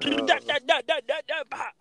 Da,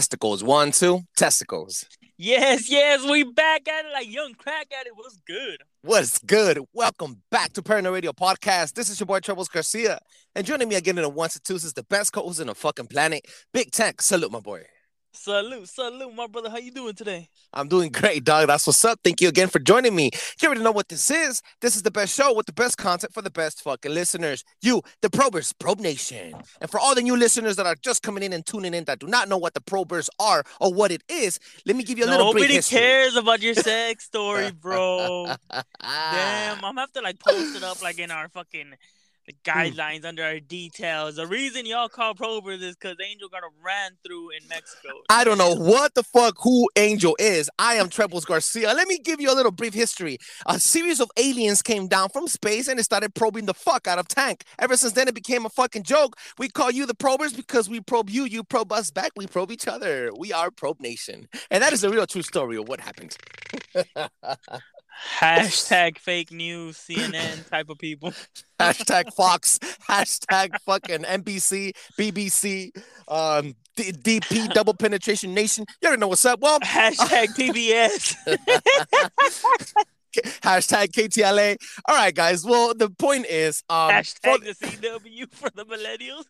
Testicles. One, two. Testicles. Yes, yes, we back at it like young crack at it. What's good? What's good? Welcome back to Paranoid Radio Podcast. This is your boy Troubles Garcia. And joining me again in the ones and twos is the best co-host in the fucking planet, Big Tank. Salute, my boy. Salute, salute, my brother. How you doing today? I'm doing great, dog. That's what's up. Thank you again for joining me. You already know what this is. This is the best show with the best content for the best fucking listeners. You, the Probers, Probe Nation. And for all the new listeners that are just coming in and tuning in that do not know what the Probers are or what it is, let me give you a little Nobody cares about your sex story, bro. Damn, I'm gonna have to like post it up like in our fucking the hmm. guidelines under our details. The reason y'all call probers is because Angel got a ran through in Mexico. I don't know what the fuck who Angel is. I am Trebles Garcia. Let me give you a little brief history. A series of aliens came down from space and they started probing the fuck out of Tank. Ever since then, it became a fucking joke. We call you the probers because we probe you, you probe us back, we probe each other. We are Probe Nation. And that is the real true story of what happened. Hashtag fake news, CNN type of people. Hashtag Fox, hashtag fucking NBC, BBC, um, D- DP, double penetration nation. You already know what's up. Well, Hashtag PBS. hashtag KTLA. All right, guys. Well, the point is, um, Hashtag the CW for the millennials.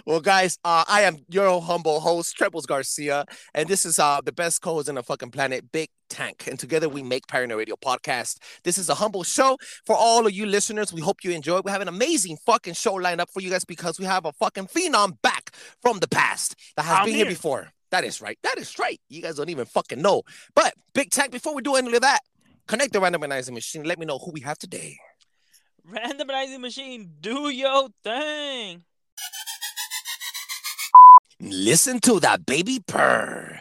well, guys, uh, I am your humble host, Trebles Garcia, and this is uh the best co-host in the fucking planet, Big Tank, and together we make Paranoid Radio Podcast. This is a humble show for all of you listeners. We hope you enjoy. We have an amazing fucking show lined up for you guys because we have a fucking phenom back from the past that has I'm been here here. before. That is right. That is right. You guys don't even fucking know. But Big Tank, before we do any of that, connect the randomizing machine. Let me know who we have today. Randomizing machine, do your thing. Listen to that baby purr.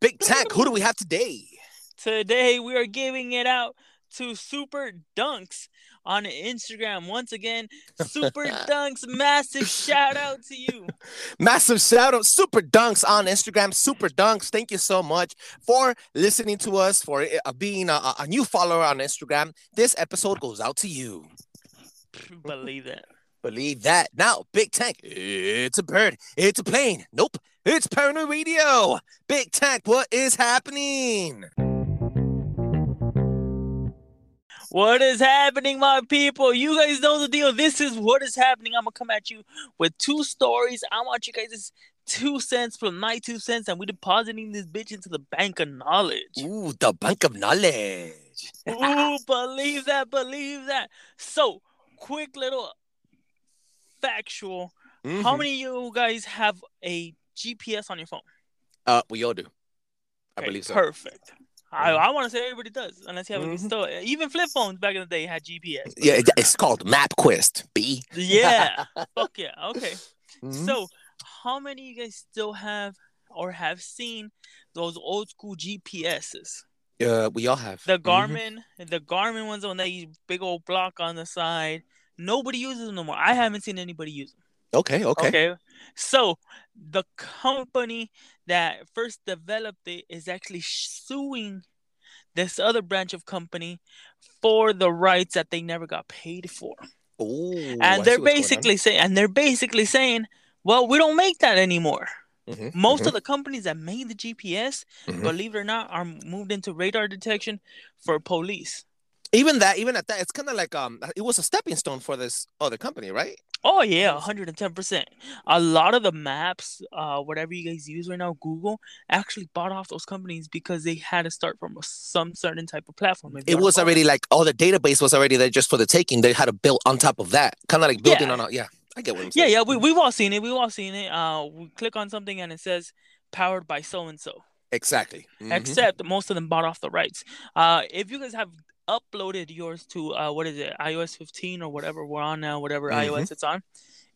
Big Tank, who do we have today? Today we are giving it out to Super Dunks on Instagram. Once again, Super Dunks, massive shout out to you. Massive shout out, Super Dunks on Instagram. Super Dunks, thank you so much for listening to us, for uh, being a, a- a new follower on Instagram. This episode goes out to you. Believe that. Believe that. Now, Big Tank, it's a bird, it's a plane. Nope, it's Paranoid Radio. Big Tank, what is happening? What is happening, my people? You guys know the deal. This is what is happening. I'm gonna come at you with two stories. I want you guys' two cents from my two cents, and we're depositing this bitch into the bank of knowledge. Ooh, the bank of knowledge. Ooh, believe that, believe that. So, quick little factual. How Mhm. many of you guys have a GPS on your phone? Uh, we all do. I Okay, believe so. Perfect. I. I want to say everybody does, unless you have a Mhm. still even flip phones back in the day had GPS. Yeah, it's called MapQuest. B. Yeah. Fuck yeah. Okay. Mhm. So, how many of you guys still have or have seen those old school GPSs? Uh, we all have The Mhm. Garmin, the Garmin ones on that big old block on the side. Nobody uses them no more. I haven't seen anybody use them. Okay, okay. Okay. So the company that first developed it is actually suing this other branch of company for the rights that they never got paid for. Ooh, and see they're what's going on. basically saying and they're basically saying, well, we don't make that anymore. Mhm, Most mhm, of the companies that made the GPS, mhm. believe it or not, are moved into radar detection for police. even that, even at that, it's kind of like um, it was a stepping stone for this other company, right? Oh yeah, 110%. A lot of the maps, uh whatever you guys use right now, Google actually bought off those companies because they had to start from a, some certain type of platform. It you're on a was already like all the database was already there just for the taking. They had to build on top of that, kind of like building Yeah. on. A, yeah, I get what Yeah, saying. yeah, yeah, we we've all seen it. We've all seen it. Uh we click on something and it says powered by so and so. exactly. Mhm. Except most of them bought off the rights. Uh if you guys have uploaded yours to uh, what is it, iOS 15 or whatever we're on now, whatever Mhm. iOS it's on,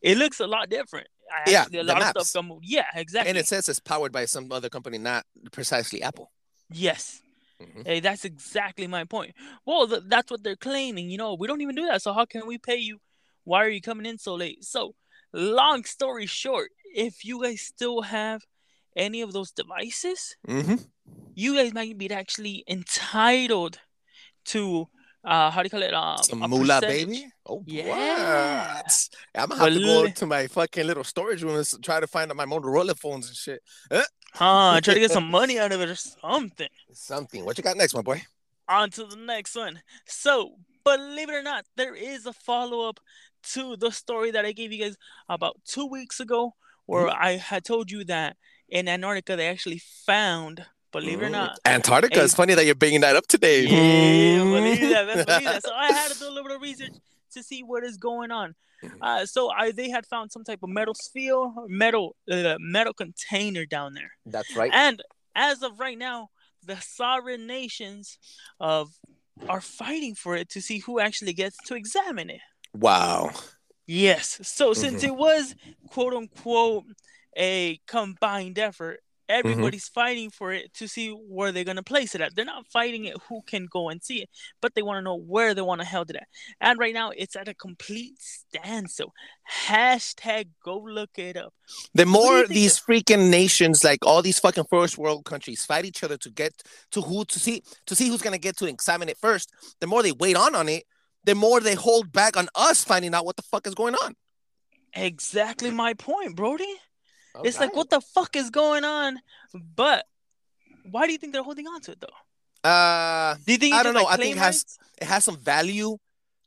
it looks a lot different. I Yeah, actually, a lot of stuff come. Yeah, exactly. And it says it's powered by some other company, not precisely Apple. yes. Mhm. Hey, that's exactly my point. Well, th- that's what they're claiming. You know, we don't even do that. So how can we pay you? Why are you coming in so late? So, long story short, if you guys still have any of those devices, Mm-hmm. you guys might be actually entitled to uh how do you call it? Um, Some moolah, baby. Oh, Yeah. what? I'm gonna have to go to my fucking little storage room and try to find out my Motorola phones and shit. Huh? Try to get some money out of it or something. Something. What you got next, my boy? on to the next one. So, believe it or not, there is a follow up to the story that I gave you guys about two weeks ago, where Mm-hmm. I had told you that in Antarctica they actually found, believe it or Mm, not, Antarctica. a- It's funny that you're bringing that up today. yeah, believe that, best believe that. So I had to do a little bit of research to see what is going on. Uh, so I they had found some type of metal sphere, metal uh, metal container down there. That's right. And as of right now, the sovereign nations of are fighting for it to see who actually gets to examine it. Wow. Yes. So since Mhm. it was quote unquote a combined effort, Mm-hmm. everybody's fighting for it to see where they're gonna place it at. They're not fighting it who can go and see it, but they want to know where they want to hold it at. And right now it's at a complete standstill. Hashtag go look it up. The more these freaking nations, like all these fucking first world countries, fight each other to get to who to see to see who's gonna get to examine it first, the more they wait on on it, the more they hold back on us finding out what the fuck is going on. Exactly my point, Brody. It's like, what the fuck is going on? But why do you think they're holding on to it though? Uh, Do you think I don't just know. like I think it has- rights? it has some value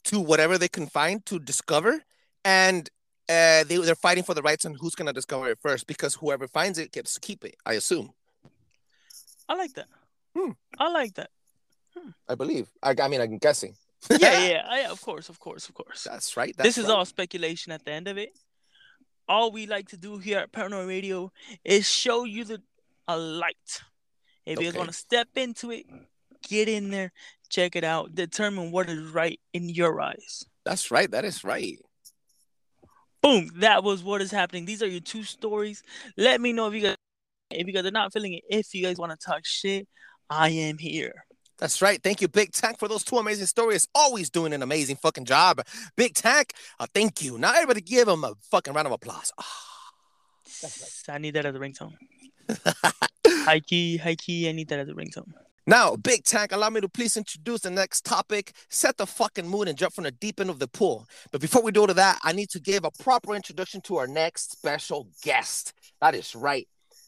to whatever they can find to discover, and uh, they they're fighting for the rights on who's gonna discover it first because whoever finds it gets to keep it. I assume. I like that. Hmm. I like that. I believe. I, I mean, I'm guessing. Yeah, yeah, yeah, of course, of course, of course. That's right. this is right. all speculation at the end of it. All we like to do here at Paranoid Radio is show you the a light. If you guys Okay. want to step into it, get in there, check it out, determine what is right in your eyes. That's right. That is right. Boom, that was what is happening. These are your two stories. Let me know if you guys if you guys are not feeling it. If you guys want to talk shit, I am here. That's right. Thank you, Big Tank, for those two amazing stories. Always doing an amazing fucking job. Big Tank, uh, thank you. Now everybody give him a fucking round of applause. That's I need that as a ringtone. high key, high key. I need that as a ringtone. Now, Big Tank, allow me to please introduce the next topic. Set the fucking mood and jump from the deep end of the pool. But before we do to that, I need to give a proper introduction to our next special guest. That is right.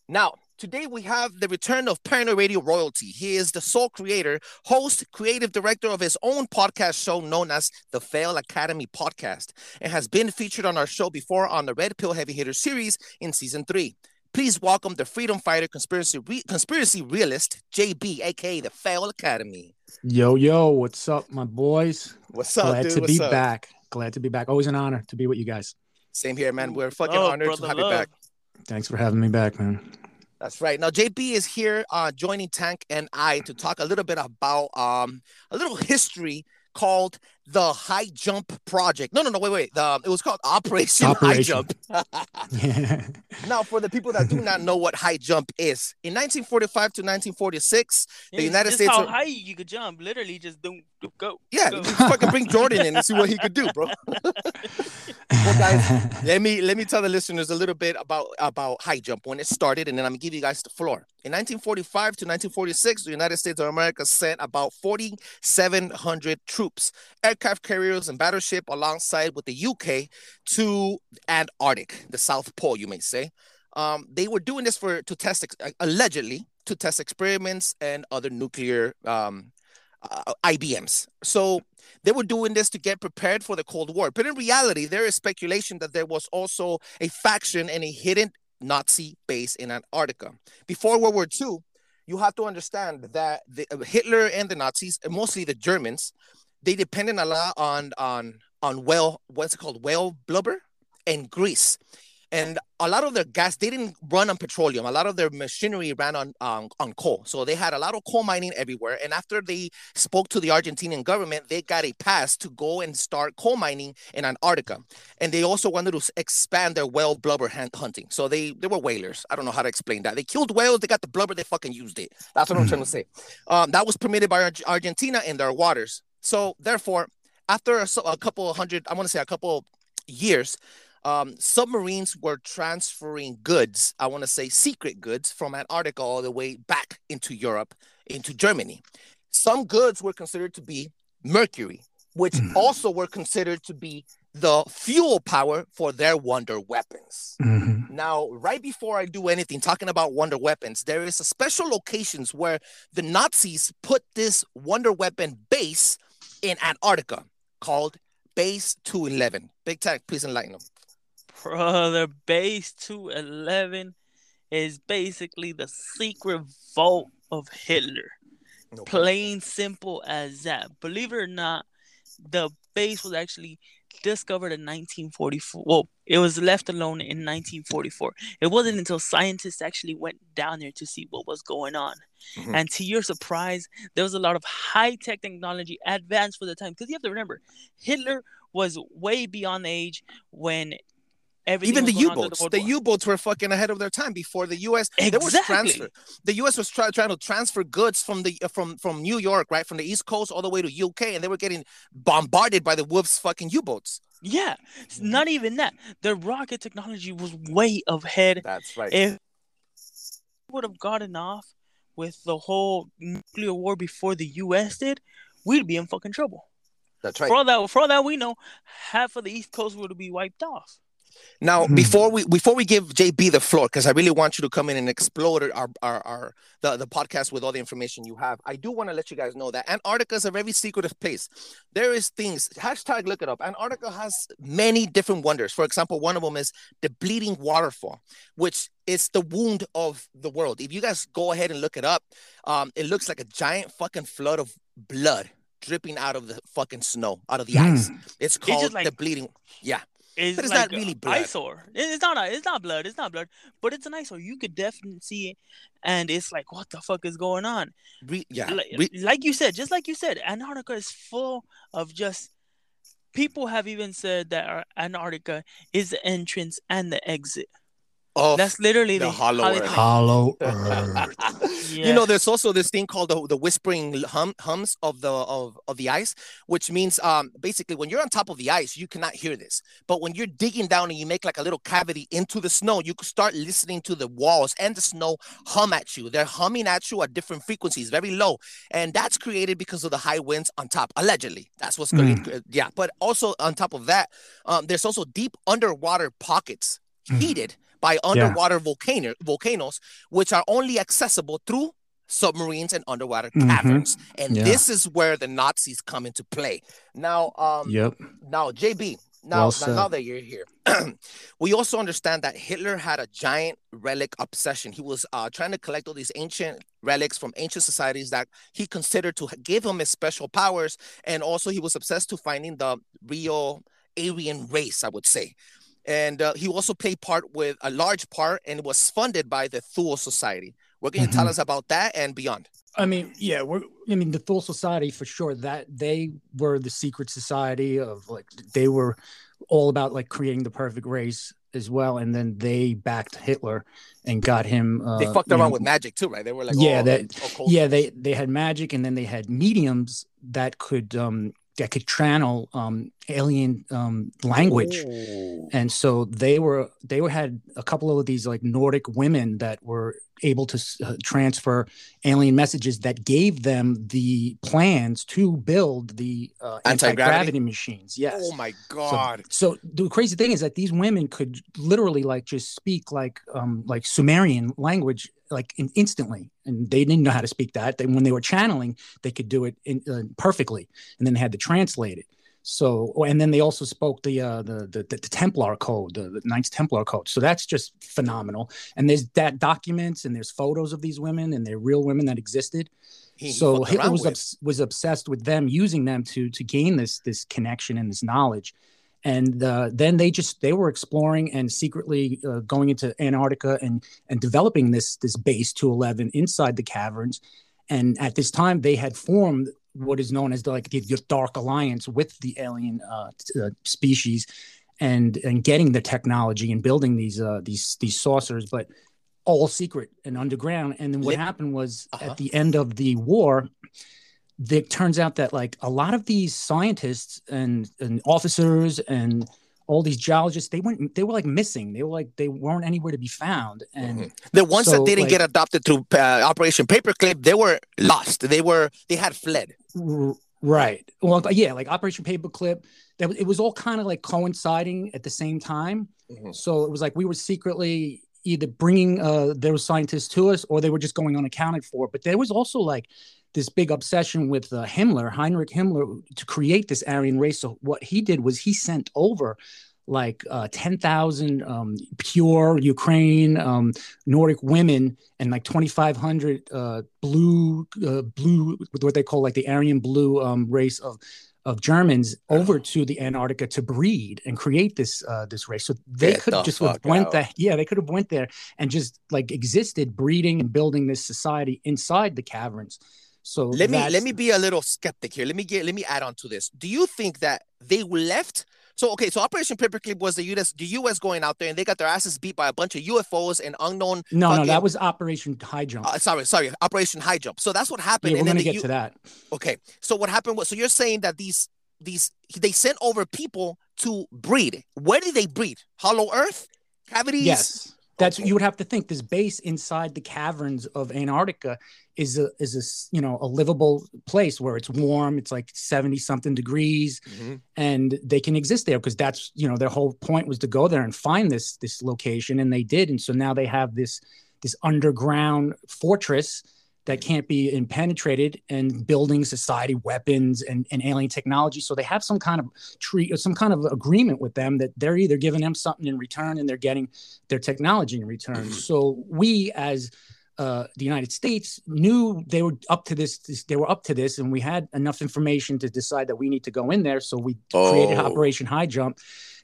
Now, today we have the return of Paranoid Radio Royalty. He is the sole creator, host, creative director of his own podcast show known as the Fail Academy Podcast and has been featured on our show before on the Red Pill Heavy Hitter series in season three. Please welcome the freedom fighter, conspiracy re- conspiracy realist, JB, aka the Fail Academy. Yo, yo, what's up, my boys? What's up, Glad dude? to What's be up? back. Glad to be back. Always an honor to be with you guys. Same here, man. We're fucking Love, honored to brother, have you back. Thanks for having me back, man. That's right. Now JB is here uh, joining Tank and I to talk a little bit about um, a little history called the High Jump Project. No, no, no, wait, wait. The, it was called Operation, High Jump. Now, for the people that do not know what high jump is, in 1945 to 1946, Yeah, The United just States how are- high you could jump. Literally, just don't, don't go. yeah, go. fucking bring Jordan in and see what he could do, bro. Well, guys, let me let me tell the listeners a little bit about about high jump when it started, and then I'm gonna give you guys the floor. In 1945 to 1946, the United States of America sent about 4,700 troops, aircraft carriers, and battleship alongside with the UK to Antarctic, the South Pole, you may say. Um, they were doing this for to test uh, allegedly to test experiments and other nuclear um, uh, IBMs. So they were doing this to get prepared for the Cold War. But in reality, there is speculation that there was also a faction and a hidden Nazi base in Antarctica. Before World War II, you have to understand that the, uh, Hitler and the Nazis, mostly the Germans, they depended a lot on on on whale, what's it called, whale blubber and grease. and a lot of their gas they didn't run on petroleum. A lot of their machinery ran on um, on coal. So they had a lot of coal mining everywhere. And after they spoke to the Argentinian government, they got a pass to go and start coal mining in Antarctica. And they also wanted to expand their whale blubber hunt- hunting. So they they were whalers. I don't know how to explain that. They killed whales. They got the blubber. They fucking used it. That's what I'm trying to say. Um, that was permitted by Arg- Argentina in their waters. So therefore, after a, a couple of hundred, I want to say a couple years, um, submarines were transferring goods, I want to say secret goods, from Antarctica all the way back into Europe, into Germany. Some goods were considered to be mercury, which Mhm. also were considered to be the fuel power for their wonder weapons. Mhm. Now, right before I do anything talking about wonder weapons, there is a special locations where the Nazis put this wonder weapon base in Antarctica called Base 211. Big Tank, please enlighten them. Brother, base 211 is basically the secret vault of Hitler. No Plain simple as that. Believe it or not, the base was actually discovered in 1944. Well, it was left alone in 1944. It wasn't until scientists actually went down there to see what was going on. Mhm. And to your surprise, there was a lot of high tech technology advanced for the time. Because you have to remember, Hitler was way beyond the age when everything Even the going on through U-boats, World the U-boats were fucking ahead of their time before the U.S. There was Exactly. transfer. The U.S. was try, trying to transfer goods from the from from New York, right, from the East Coast all the way to UK, and they were getting bombarded by the Wolves fucking U-boats. Yeah, Mhm. not even that. The rocket technology was way ahead. That's right. If we would have gotten off with the whole nuclear war before the U.S. did, we'd be in fucking trouble. That's right. For all that, for all that we know, half of the East Coast would be wiped off. Now, Hmm. before we before we give JB the floor, because I really want you to come in and explode our our, our the, the podcast with all the information you have, I do want to let you guys know that Antarctica is a very secretive place. There is things hashtag look it up. Antarctica has many different wonders. For example, one of them is the bleeding waterfall, which is the wound of the world. If you guys go ahead and look it up, um, it looks like a giant fucking flood of blood dripping out of the fucking snow, out of the Hmm. ice. It's called just like- the bleeding. Yeah. It's But it's like not really blood. eyesore. It's not. A, it's not blood. It's not blood. But it's an eyesore. You could definitely see it, and it's like, what the fuck is going on? Re- yeah. like, Re- like you said, just like you said, Antarctica is full of just people have even said that uh, Antarctica is the entrance and the exit. Oh, That's literally the the, hollow how they earth. Hollow Earth. You know, there's also this thing called the, the whispering hum, hums of the of, of the ice, which means um basically when you're on top of the ice, you cannot hear this. But when you're digging down and you make like a little cavity into the snow, you can start listening to the walls and the snow hum at you. They're humming at you at different frequencies, very low, and that's created because of the high winds on top. Allegedly, that's what's going. Mm. Yeah, but also on top of that, um, there's also deep underwater pockets Mm. heated by underwater volcano volcanoes, which are only accessible through submarines and underwater Mhm. caverns. And Yeah. this is where the Nazis come into play. Now, um, Yep. now JB, now, Well now, now that you're here, we also understand that Hitler had a giant relic obsession. He was uh, trying to collect all these ancient relics from ancient societies that he considered to give him his special powers, and also he was obsessed to finding the real Aryan race, I would say. And uh, he also played part with a large part, and was funded by the Thule Society. What can you tell Mhm. us about that and beyond? I mean, yeah, we're, I mean, the Thule Society for sure. That they were the secret society of like they were all about like creating the perfect race as well, and then they backed Hitler and got him. Uh, They fucked around know, with magic too, right? They were like, Yeah, oh, that- occult. yeah, they they had magic, and then they had mediums that could um that could channel um alien um language. Ooh. and so they were they were had a couple of these like nordic women that were able to uh, transfer alien messages that gave them the plans to build the uh, Anti-gravity? anti-gravity machines yes Oh my so, god. so the crazy thing is that these women could literally like just speak like um like sumerian language like in, instantly. And they didn't know how to speak that. Then when they were channeling they could do it in, uh, perfectly. And then they had to translate it. So and then they also spoke the uh the the, the, templar code the, the knights templar code. So that's just phenomenal. And there's that documents and there's photos of these women and they're real women that existed. He- so Hitler was obs- was obsessed with them using them to to gain this this connection and this knowledge, and uh, then they just they were exploring and secretly uh, going into Antarctica and and developing this this base 211 inside the caverns. And at this time, they had formed what is known as the, like the, the Dark Alliance with the alien uh, uh, species, and and getting the technology and building these uh, these these saucers, but all secret and underground. And then what Lit- happened was Uh-huh. at the end of the war, it turns out that like a lot of these scientists and and officers and all these geologists they went they were like missing they were like they weren't anywhere to be found and Mhm. The ones So, that didn't like- get adopted to uh, Operation Paperclip, they were lost. They were they had fled. R- Right. Well, yeah, like Operation Paperclip. That it was all kind of like coinciding at the same time. Mhm. So it was like we were secretly either bringing uh those scientists to us, or they were just going unaccounted for. But there was also like this big obsession with uh, Himmler, Heinrich Himmler, to create this Aryan race. So what he did was he sent over like uh, 10,000 um, pure Ukraine um, Nordic women and like 2,500 uh, blue, uh, blue, with what they call like the Aryan blue um, race of of Germans over to the Antarctica to breed and create this uh, this race. So they Get could the have just have went out. there. Yeah, they could have went there and just like existed, breeding and building this society inside the caverns. So Let me let me be a little skeptic here. Let me get let me add on to this. Do you think that they left? So okay, so Operation Paperclip was the US the US going out there and they got their asses beat by a bunch of UFOs and unknown. no, no, that was Operation High Jump. Uh, sorry, sorry, Operation High Jump. So that's what happened. yeah, we're and then gonna the get to that. Okay, so what happened was so you're saying that these these they sent over people to breed. Where did they breed? Hollow Earth, cavities. Yes. That's Okay. you would have to think this base inside the caverns of Antarctica is a is a you know a livable place where it's warm, it's like 70 something degrees Mhm. and they can exist there because that's you know their whole point was to go there and find this this location and they did and so now they have this this underground fortress that can't be impenetrated and building society weapons and, and alien technology so they have some kind of treat some kind of agreement with them that they're either giving them something in return and they're getting their technology in return so we as uh, the United States knew they were up to this, this. They were up to this, and we had enough information to decide that we need to go in there. So we created Oh. Operation High Jump,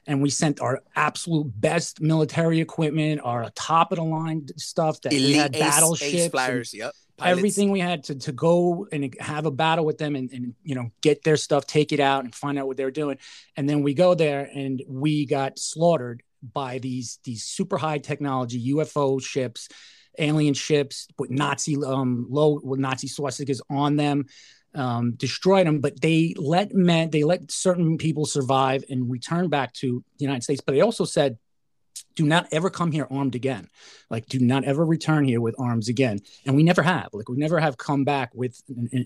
and we sent our absolute best military equipment, our top of the line stuff that we had ace, battleships, ace and flyers. Yep. Pilots. everything we had to to go and have a battle with them and, and you know get their stuff, take it out, and find out what they're doing. And then we go there, and we got slaughtered by these these super high technology UFO ships alien ships with Nazi um low with Nazi swastikas on them, um, destroyed them. But they let men, they let certain people survive and return back to the United States. But they also said, do not ever come here armed again. Like, do not ever return here with arms again. And we never have. Like, we never have come back with,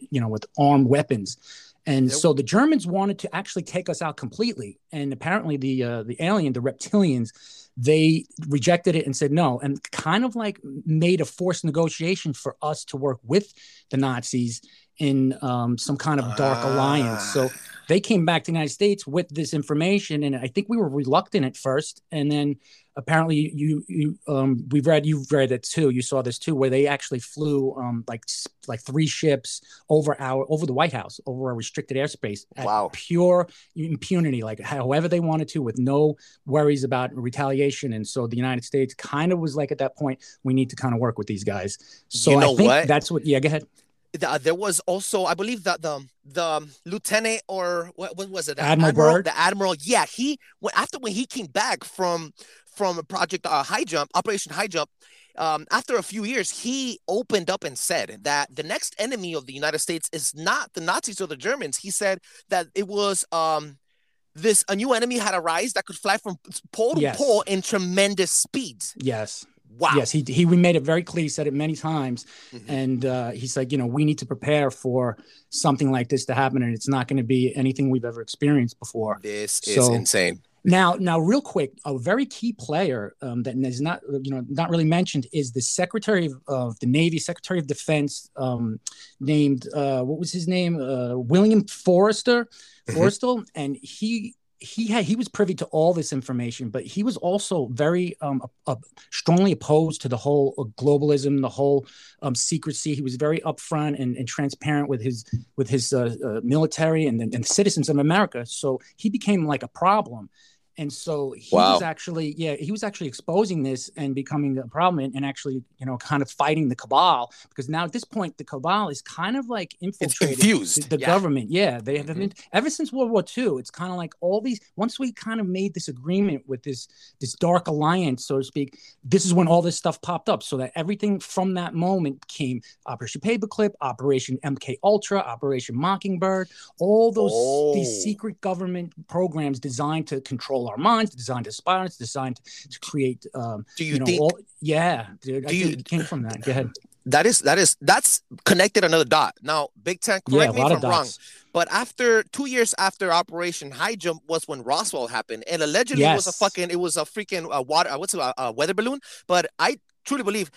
you know, with armed weapons. And Yep. so the Germans wanted to actually take us out completely. And apparently the uh, the alien, the reptilians, they rejected it and said no, and kind of like made a forced negotiation for us to work with the Nazis in um, some kind of dark alliance. So. They came back to the United States with this information, and I think we were reluctant at first, and then apparently you you um, we've read you've read it too. You saw this too, where they actually flew um, like like three ships over our over the White House over our restricted airspace Wow. pure impunity, like however they wanted to, with no worries about retaliation. And so the United States kind of was like at that point, we need to kind of work with these guys. So You I think what? that's what. Yeah, go ahead. The, there was also, I believe that the the lieutenant or what, what was it? The Admiral Byrd? The admiral. Yeah, he when, after when he came back from from Project uh, High Jump, Operation High Jump. Um, after a few years, he opened up and said that the next enemy of the United States is not the Nazis or the Germans. He said that it was um, this a new enemy had arisen that could fly from pole to Yes. pole in tremendous speeds. Yes. Wow. Yes. He he we made it very clear. He said it many times, Mhm. and uh, he's like, you know, we need to prepare for something like this to happen, and it's not going to be anything we've ever experienced before. This is insane. Now, now, real quick, a very key player um, that is not, you know, not really mentioned is the Secretary of, of the Navy, Secretary of Defense, um, named uh, what was his name? Uh, William Forrester, Mhm. Forrestal, and he he had he was privy to all this information, but he was also very um, strongly opposed to the whole uh, globalism, the whole um, secrecy. He was very upfront and, and transparent with his with his uh, uh, military and, and citizens of America. So he became like a problem and so he Wow. was actually yeah he was actually exposing this and becoming a problem and, and actually you know kind of fighting the cabal because now at this point the cabal is kind of like It's infiltrated the, the yeah. government yeah they have Mhm. been ever since world war ii it's kind of like all these once we kind of made this agreement with this this dark alliance so to speak this is when all this stuff popped up so that everything from that moment came operation paperclip operation mk ultra operation mockingbird all those Oh. these secret government programs designed to control our minds designed to spy on us designed to, create um Do you, you, know think all yeah dude, I do you- came from that go ahead that is that is that's connected another dot? Now, Big Tank, yeah a correct me if I'm wrong, but after two years after Operation High Jump was when Roswell happened, and allegedly it was a fucking it was a freaking uh, water uh, what's it, uh, a weather balloon. But I truly believe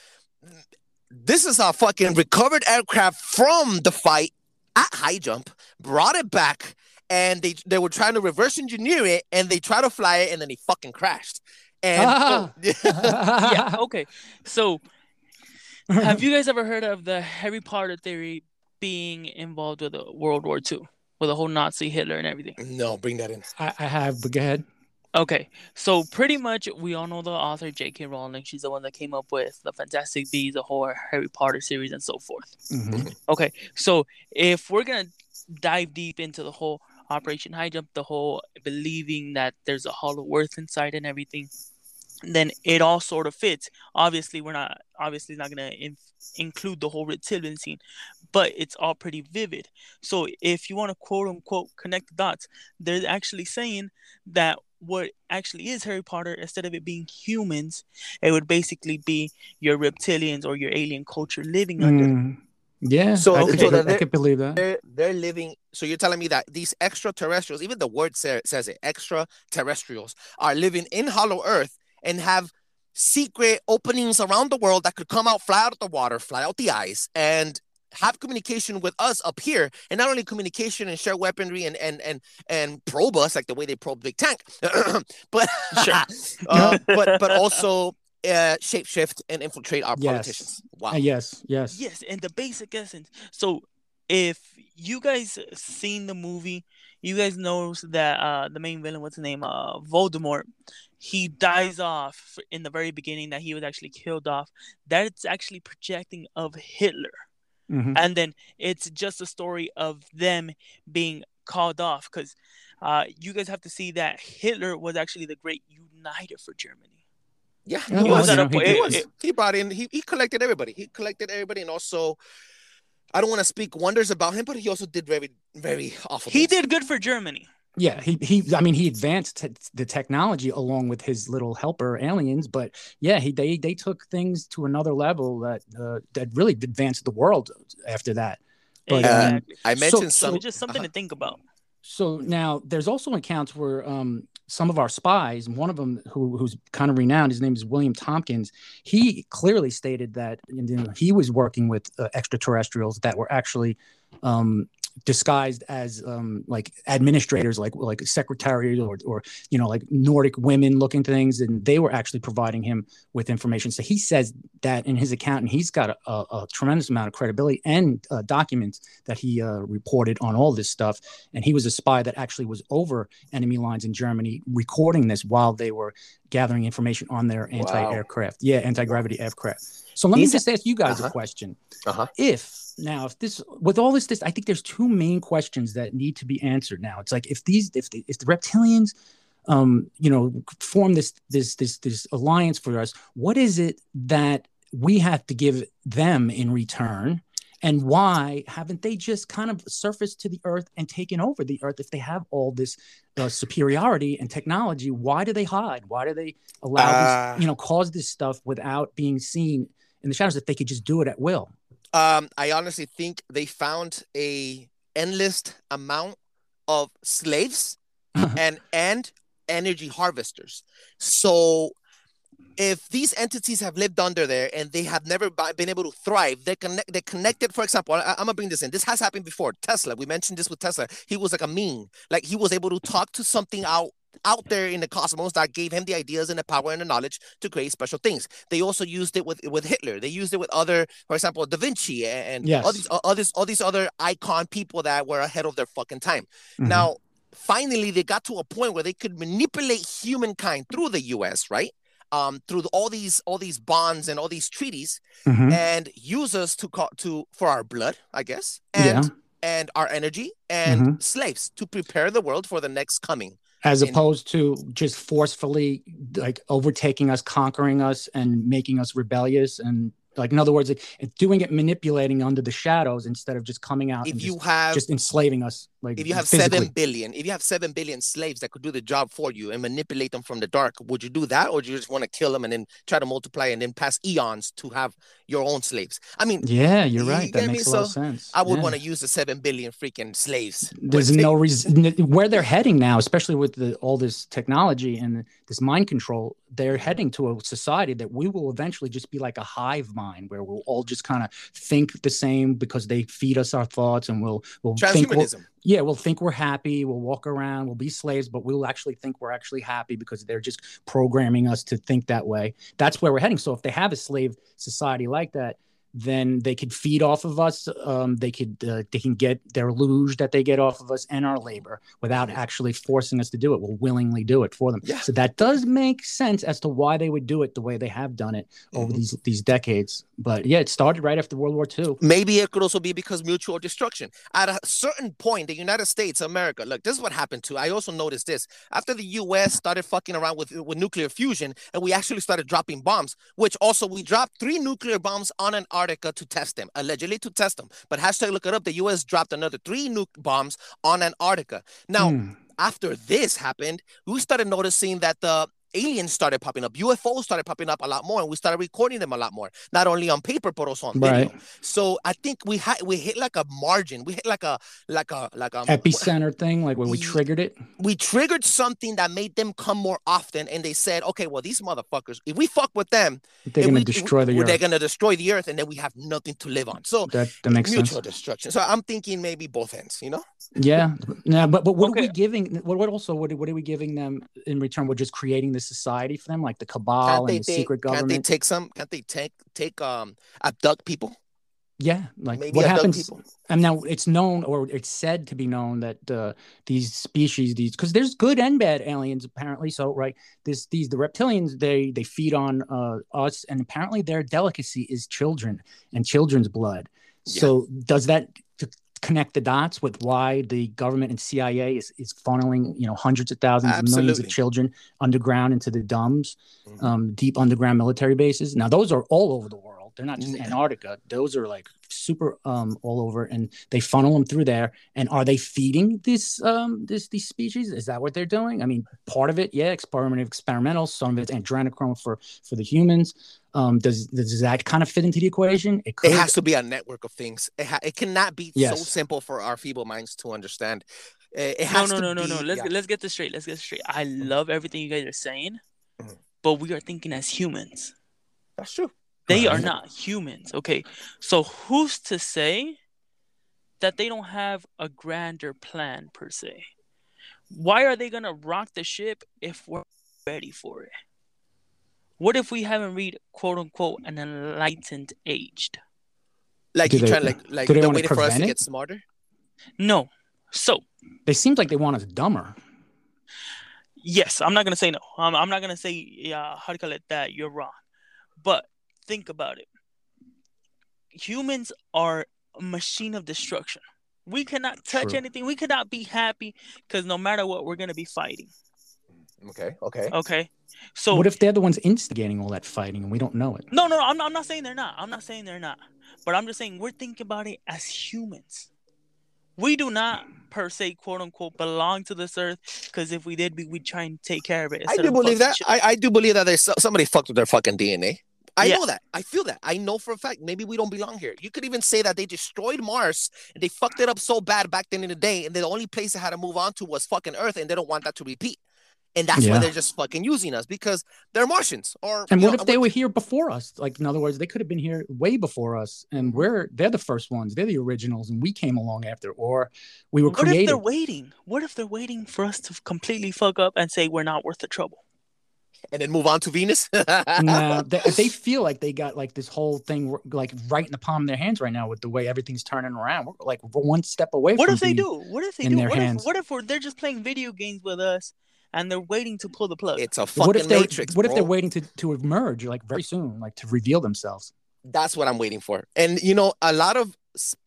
this is a fucking recovered aircraft from the fight at High Jump, brought it back, and they they were trying to reverse engineer it, and they tried to fly it, and then he fucking crashed. And Ah. yeah. Okay. So, have you guys ever heard of the Harry Potter theory being involved with uh, World War II, with the whole Nazi Hitler and everything? no, bring that in. I, I have, but go ahead. Okay, so pretty much we all know the author J.K. Rowling. She's the one that came up with the Fantastic Beasts, the whole Harry Potter series, and so forth. Mhm. Okay, so if we're gonna dive deep into the whole Operation High Jump, the whole believing that there's a hollow earth inside and everything, then it all sort of fits. Obviously, we're not obviously not gonna in- include the whole reptilian scene, but it's all pretty vivid. So if you want to quote unquote connect the dots, they're actually saying that what actually is Harry Potter, instead of it being humans, it would basically be your reptilians or your alien culture living under. Mm. Yeah, So- I, could, so that could believe that. they're they're living so you're telling me that these extraterrestrials even the word sa- says it extraterrestrials are living in hollow earth and have secret openings around the world that could come out fly out of the water fly out the ice and have communication with us up here and not only communication and share weaponry and and and and probe us like the way they probe big tank but uh, but but also uh shapeshift and infiltrate our Yes. politicians wow Uh, yes, yes. Yes, and the basic essence. So if you guys seen the movie, you guys know that uh the main villain, what's his name, uh Voldemort, he dies off in the very beginning that he was actually killed off. That's actually projecting of Hitler. Mhm. And then it's just a story of them being called off because uh you guys have to see that Hitler was actually the great uniter for Germany. Yeah, Yeah, he well, was. you at a he point- he did- was. He brought in. He, he collected everybody. He collected everybody, and also, I don't want to speak wonders about him, but he also did very, very awful. He things. did good for Germany. Yeah, he he. I mean, he advanced te- the technology along with his little helper aliens, but yeah, he they they took things to another level that uh, that really advanced the world after that. But, um, Exactly. I mentioned So some. it's just something uh-huh. to think about. So now there's also accounts where um, some of our spies, one of them who, who's kind of renowned, his name is William Tompkins. He clearly stated that you know, he was working with uh, extraterrestrials that were actually um, disguised as um, like administrators, like like secretaries or or you know like Nordic women looking things, and they were actually providing him with information. So he says that in his account, and he's got a, a, tremendous amount of credibility and uh, documents that he uh, reported on all this stuff and he was a spy that actually was over enemy lines in Germany, recording this while they were gathering information on their anti-aircraft, yeah, anti-gravity aircraft. So let me just ask you guys Uh-huh. a question: Uh-huh. If now, if this, with all this, this, I think there's two main questions that need to be answered. Now, it's like if these, if the, if the reptilians, um, you know, form this this this this alliance for us, what is it that we have to give them in return? and why haven't they just kind of surfaced to the earth and taken over the earth if they have all this uh, superiority and technology why do they hide why do they allow Ah. this you know cause this stuff without being seen in the shadows if they could just do it at will Um, I honestly think they found a endless amount of slaves and and energy harvesters. So if these entities have lived under there and they have never been able to thrive, they connect. They connected. For example, I, am gonna bring this in. This has happened before. Tesla. We mentioned this with Tesla. He was like a meme. Like he was able to talk to something out out there in the cosmos that gave him the ideas and the power and the knowledge to create special things. They also used it with with Hitler. They used it with other, for example, Da Vinci and Yes. all these all these all these other icon people that were ahead of their fucking time. Mhm. Now, finally, they got to a point where they could manipulate humankind through the U.S. Right. Um, through all these all these bonds and all these treaties, Mhm. and use us to call to for our blood, I guess, and Yeah. and our energy and Mhm. slaves to prepare the world for the next coming. As opposed to just forcefully like overtaking us conquering us and making us rebellious and like in other words it's doing it manipulating under the shadows instead of just coming out If and you just, have just enslaving us like if you have physically. seven billion, if you have seven billion slaves that could do the job for you and manipulate them from the dark, would you do that, or do you just want to kill them and then try to multiply and then pass eons to have your own slaves? I mean, yeah you're You right that me? makes a lot of sense I would Yeah. want to use the seven billion freaking slaves. there's no reason where they're heading now especially with the all this technology and this mind control they're heading to a society that we will eventually just be like a hive mind where we'll all just kind of think the same because they feed us our thoughts and we'll we'll think we'll, transhumanism. Yeah we'll think we're happy we'll walk around we'll be slaves but we'll actually think we're actually happy because they're just programming us to think that way. That's where we're heading. So if they have a slave society like that then they could feed off of us um, they could uh, they can get their loosh that they get off of us and our labor without actually forcing us to do it we'll willingly do it for them Yeah. so that does make sense as to why they would do it the way they have done it over Mhm. these these decades but yeah it started right after world war ii Maybe it could also be because mutual destruction. At a certain point, the United States, America, look, this is what happened to. I also noticed this after the U.S. started fucking around with with nuclear fusion, and we actually started dropping bombs. Which also we dropped three nuclear bombs on Antarctica to test them, allegedly to test them. But hashtag look it up. The U.S. dropped another three nuke bombs on Antarctica. Now, Hmm. after this happened, we started noticing that the aliens started popping up, UFOs started popping up a lot more, and we started recording them a lot more, not only on paper but also on video. Right. So I think we had we hit like a margin, we hit like a like a like a epicenter thing like when we Ye- triggered it we triggered something that made them come more often, and they said, okay, well these motherfuckers, if we fuck with them, they're and going we- to destroy the earth. They're earth gonna destroy the earth, and then we have nothing to live on. So that, that makes sense mutual destruction. So I'm thinking maybe both ends, you know. Yeah, yeah, but but what are we giving? What what also what, what are we giving them in return? We're just creating this society for them, like the Can't cabal they and the take, secret can't they take some? Can't they take take um abduct people? yeah, like Maybe what happens? people. And now it's known, or it's said to be known that uh, these species, these because there's good and bad aliens apparently. So right, this these the reptilians they they feed on uh, us, and apparently their delicacy is children and children's blood. Yeah. So does that connect the dots with why the government and CIA is, is funneling you know hundreds of thousands of millions of children underground into the DUMBs, Mhm. um, deep underground military bases? Now those are all over the world. They're not just Yeah. Antarctica. Those are like super um, all over, and they funnel them through there. And are they feeding this um, this these species? Is that what they're doing? I mean, part of it, yeah, experimental, experimental. Some of it's adrenochrome for for the humans. Um, does does that kind of fit into the equation? It could. It has to be a network of things. It, ha- it cannot be so simple for our feeble minds to understand. It No, has no, to no, no, be, no. Let's yeah. let's get this straight. Let's get this straight. I love everything you guys are saying, Mhm. but we are thinking as humans. That's true. They are not humans. Okay. So who's to say that they don't have a grander plan per se? Why are they gonna rock the ship if we're ready for it? What if we haven't read quote unquote an enlightened aged? Like Do you they- trying like like they they're wanna waiting for us to it? get smarter. No. So They seem like they want us dumber. yes, I'm not gonna say no. I'm, I'm not gonna say yeah. How do you call it that? You're wrong. But think about it. Humans are a machine of destruction. We cannot touch True. anything. We cannot be happy because no matter what, we're gonna be fighting. Okay. Okay. Okay. So what if they're the ones instigating all that fighting and we don't know it? no, no, I'm not, I'm not saying they're not. I'm not saying they're not. But I'm just saying we're thinking about it as humans. We do not per se, quote unquote, belong to this earth because if we did, we would try and take care of it. I do believe that. shit. I, I do believe that there's somebody fucked with their fucking DNA. I Yeah. know that. I feel that. I know for a fact. Maybe we don't belong here. You could even say that they destroyed Mars and they fucked it up so bad back then in the day, and the only place they had to move on to was fucking Earth, and they don't want that to repeat. And that's why they're just fucking using us because they're Martians. Or And what know, if they were here before us? Like, in other words, they could have been here way before us, and mm-hmm. we're they're the first ones. They're the originals, and we came along after, or we were What if they're waiting? What if they're waiting for us to completely fuck up and say we're not worth the trouble? and then move on to Venus? no, they, they feel like they got like this whole thing like right in the palm of their hands right now with the way everything's turning around. We're like we're one step away. What if they do? What if they in do? their What hands. if, what if we're, they're just playing video games with us and they're waiting to pull the plug? it's a What fucking if they're matrix. What if they're waiting to to emerge like very soon, like to reveal themselves? That's what I'm waiting for. And you know, a lot of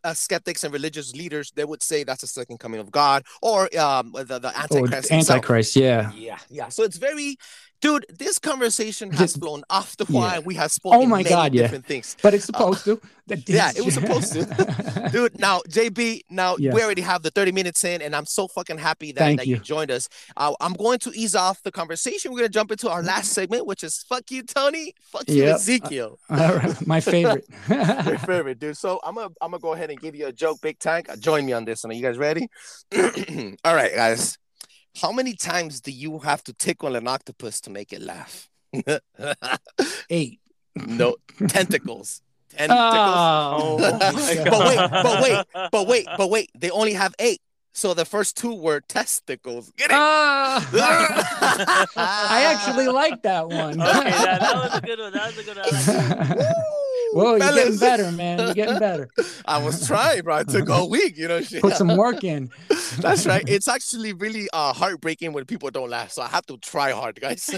uh, skeptics and religious leaders they would say that's the second coming of God or um the, the Antichrist. himself. Antichrist, yeah. Yeah, yeah. So it's very, dude. This conversation has Just- flown off the yeah. We have spoken Oh my many God, yeah. different things. But it's supposed to. That yeah, it was supposed to. Dude, now JB, now Yes. we already have the 30 minutes in, and I'm so fucking happy that, Thank that you. you. joined us. Uh, I'm going to ease off the conversation. We're gonna jump into our last segment, which is fuck you, Tony. Fuck you, Yep. Ezekiel. All right, my favorite. Your favorite, dude. So I'm gonna I'm gonna go ahead and give you a joke, Big Tank. Uh, Join me on this one. Are you guys ready? All right, guys. How many times do you have to tickle an octopus to make it laugh? Eight. no, tentacles. Tentacles. Oh, my my God. But wait, but wait, But wait, but wait, they only have eight. So the first two were testicles. Get it? Ah. I actually like that one. Okay, that, that was a good one. That was a good one. I like that. Whoa, you're getting better, man. You're getting better. I was trying, bro. It took a week, you know. Shit. Put some work in. That's right. It's actually really uh, heartbreaking when people don't laugh. So I have to try hard, guys.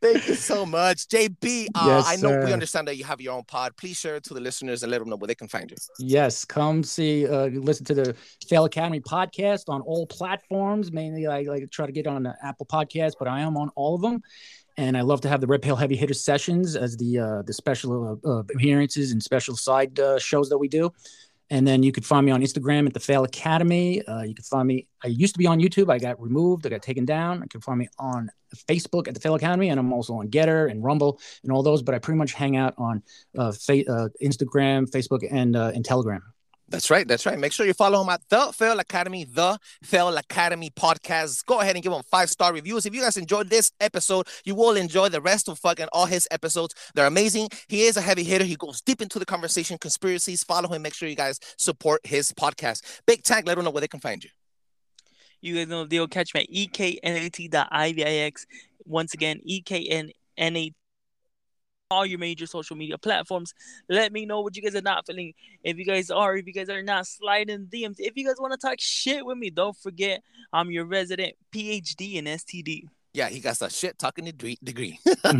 Thank you so much, JB. Uh, Yes, I know we understand that you have your own pod. Please share it to the listeners and let them know where they can find you. yes, come see, uh, listen to the Fail Academy podcast on all platforms. Mainly, I like try to get on the Apple Podcast, but I am on all of them. And I love to have the Red Pill Heavy Hitter sessions as the uh, the special uh, uh, appearances and special side uh, shows that we do. And then you could find me on Instagram at the Fail Academy. Uh, you can find me. I used to be on YouTube. I got removed. I got taken down. You can find me on Facebook at the Fail Academy, and I'm also on Gettr and Rumble and all those. But I pretty much hang out on uh, fa- Instagram, Facebook, and and Telegram. That's right. That's right. Make sure you follow him at the Fail Academy, the Fail Academy podcast. Go ahead and give him five star reviews. If you guys enjoyed this episode, you will enjoy the rest of fucking all his episodes. They're amazing. He is a heavy hitter. He goes deep into the conversation, conspiracies. Follow him. Make sure you guys support his podcast. Big Tank, let them know where they can find you. You guys know the deal. Catch me at eknat.ivix. Once again, eknat. All your major social media platforms. Let me know what you guys are not feeling. If you guys are, if you guys are not sliding DMs, if you guys want to talk shit with me, don't forget I'm your resident PhD in STD. Yeah, he got that shit talking degree. degree. All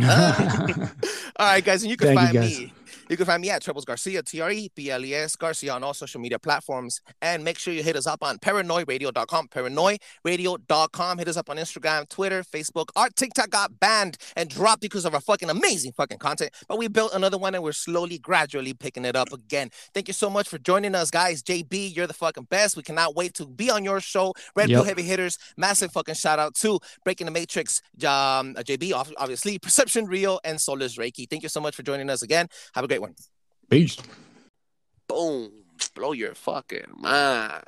right, guys, and you can Thank you, find guys. me. You can find me at Trebles Garcia, T R E B L E S Garcia on all social media platforms. And make sure you hit us up on paranoidradio.com, paranoidradio.com. Hit us up on Instagram, Twitter, Facebook. Our TikTok got banned and dropped because of our fucking amazing fucking content. But we built another one and we're slowly, gradually picking it up again. Thank you so much for joining us, guys. JB, you're the fucking best. We cannot wait to be on your show. Red Yep. Heavy Hitters, massive fucking shout out to Breaking the Matrix, um, JB, obviously, Perception Rio, and Solus Reiki. Thank you so much for joining us again. Have a great one. Peace. Boom. Blow your fucking mind.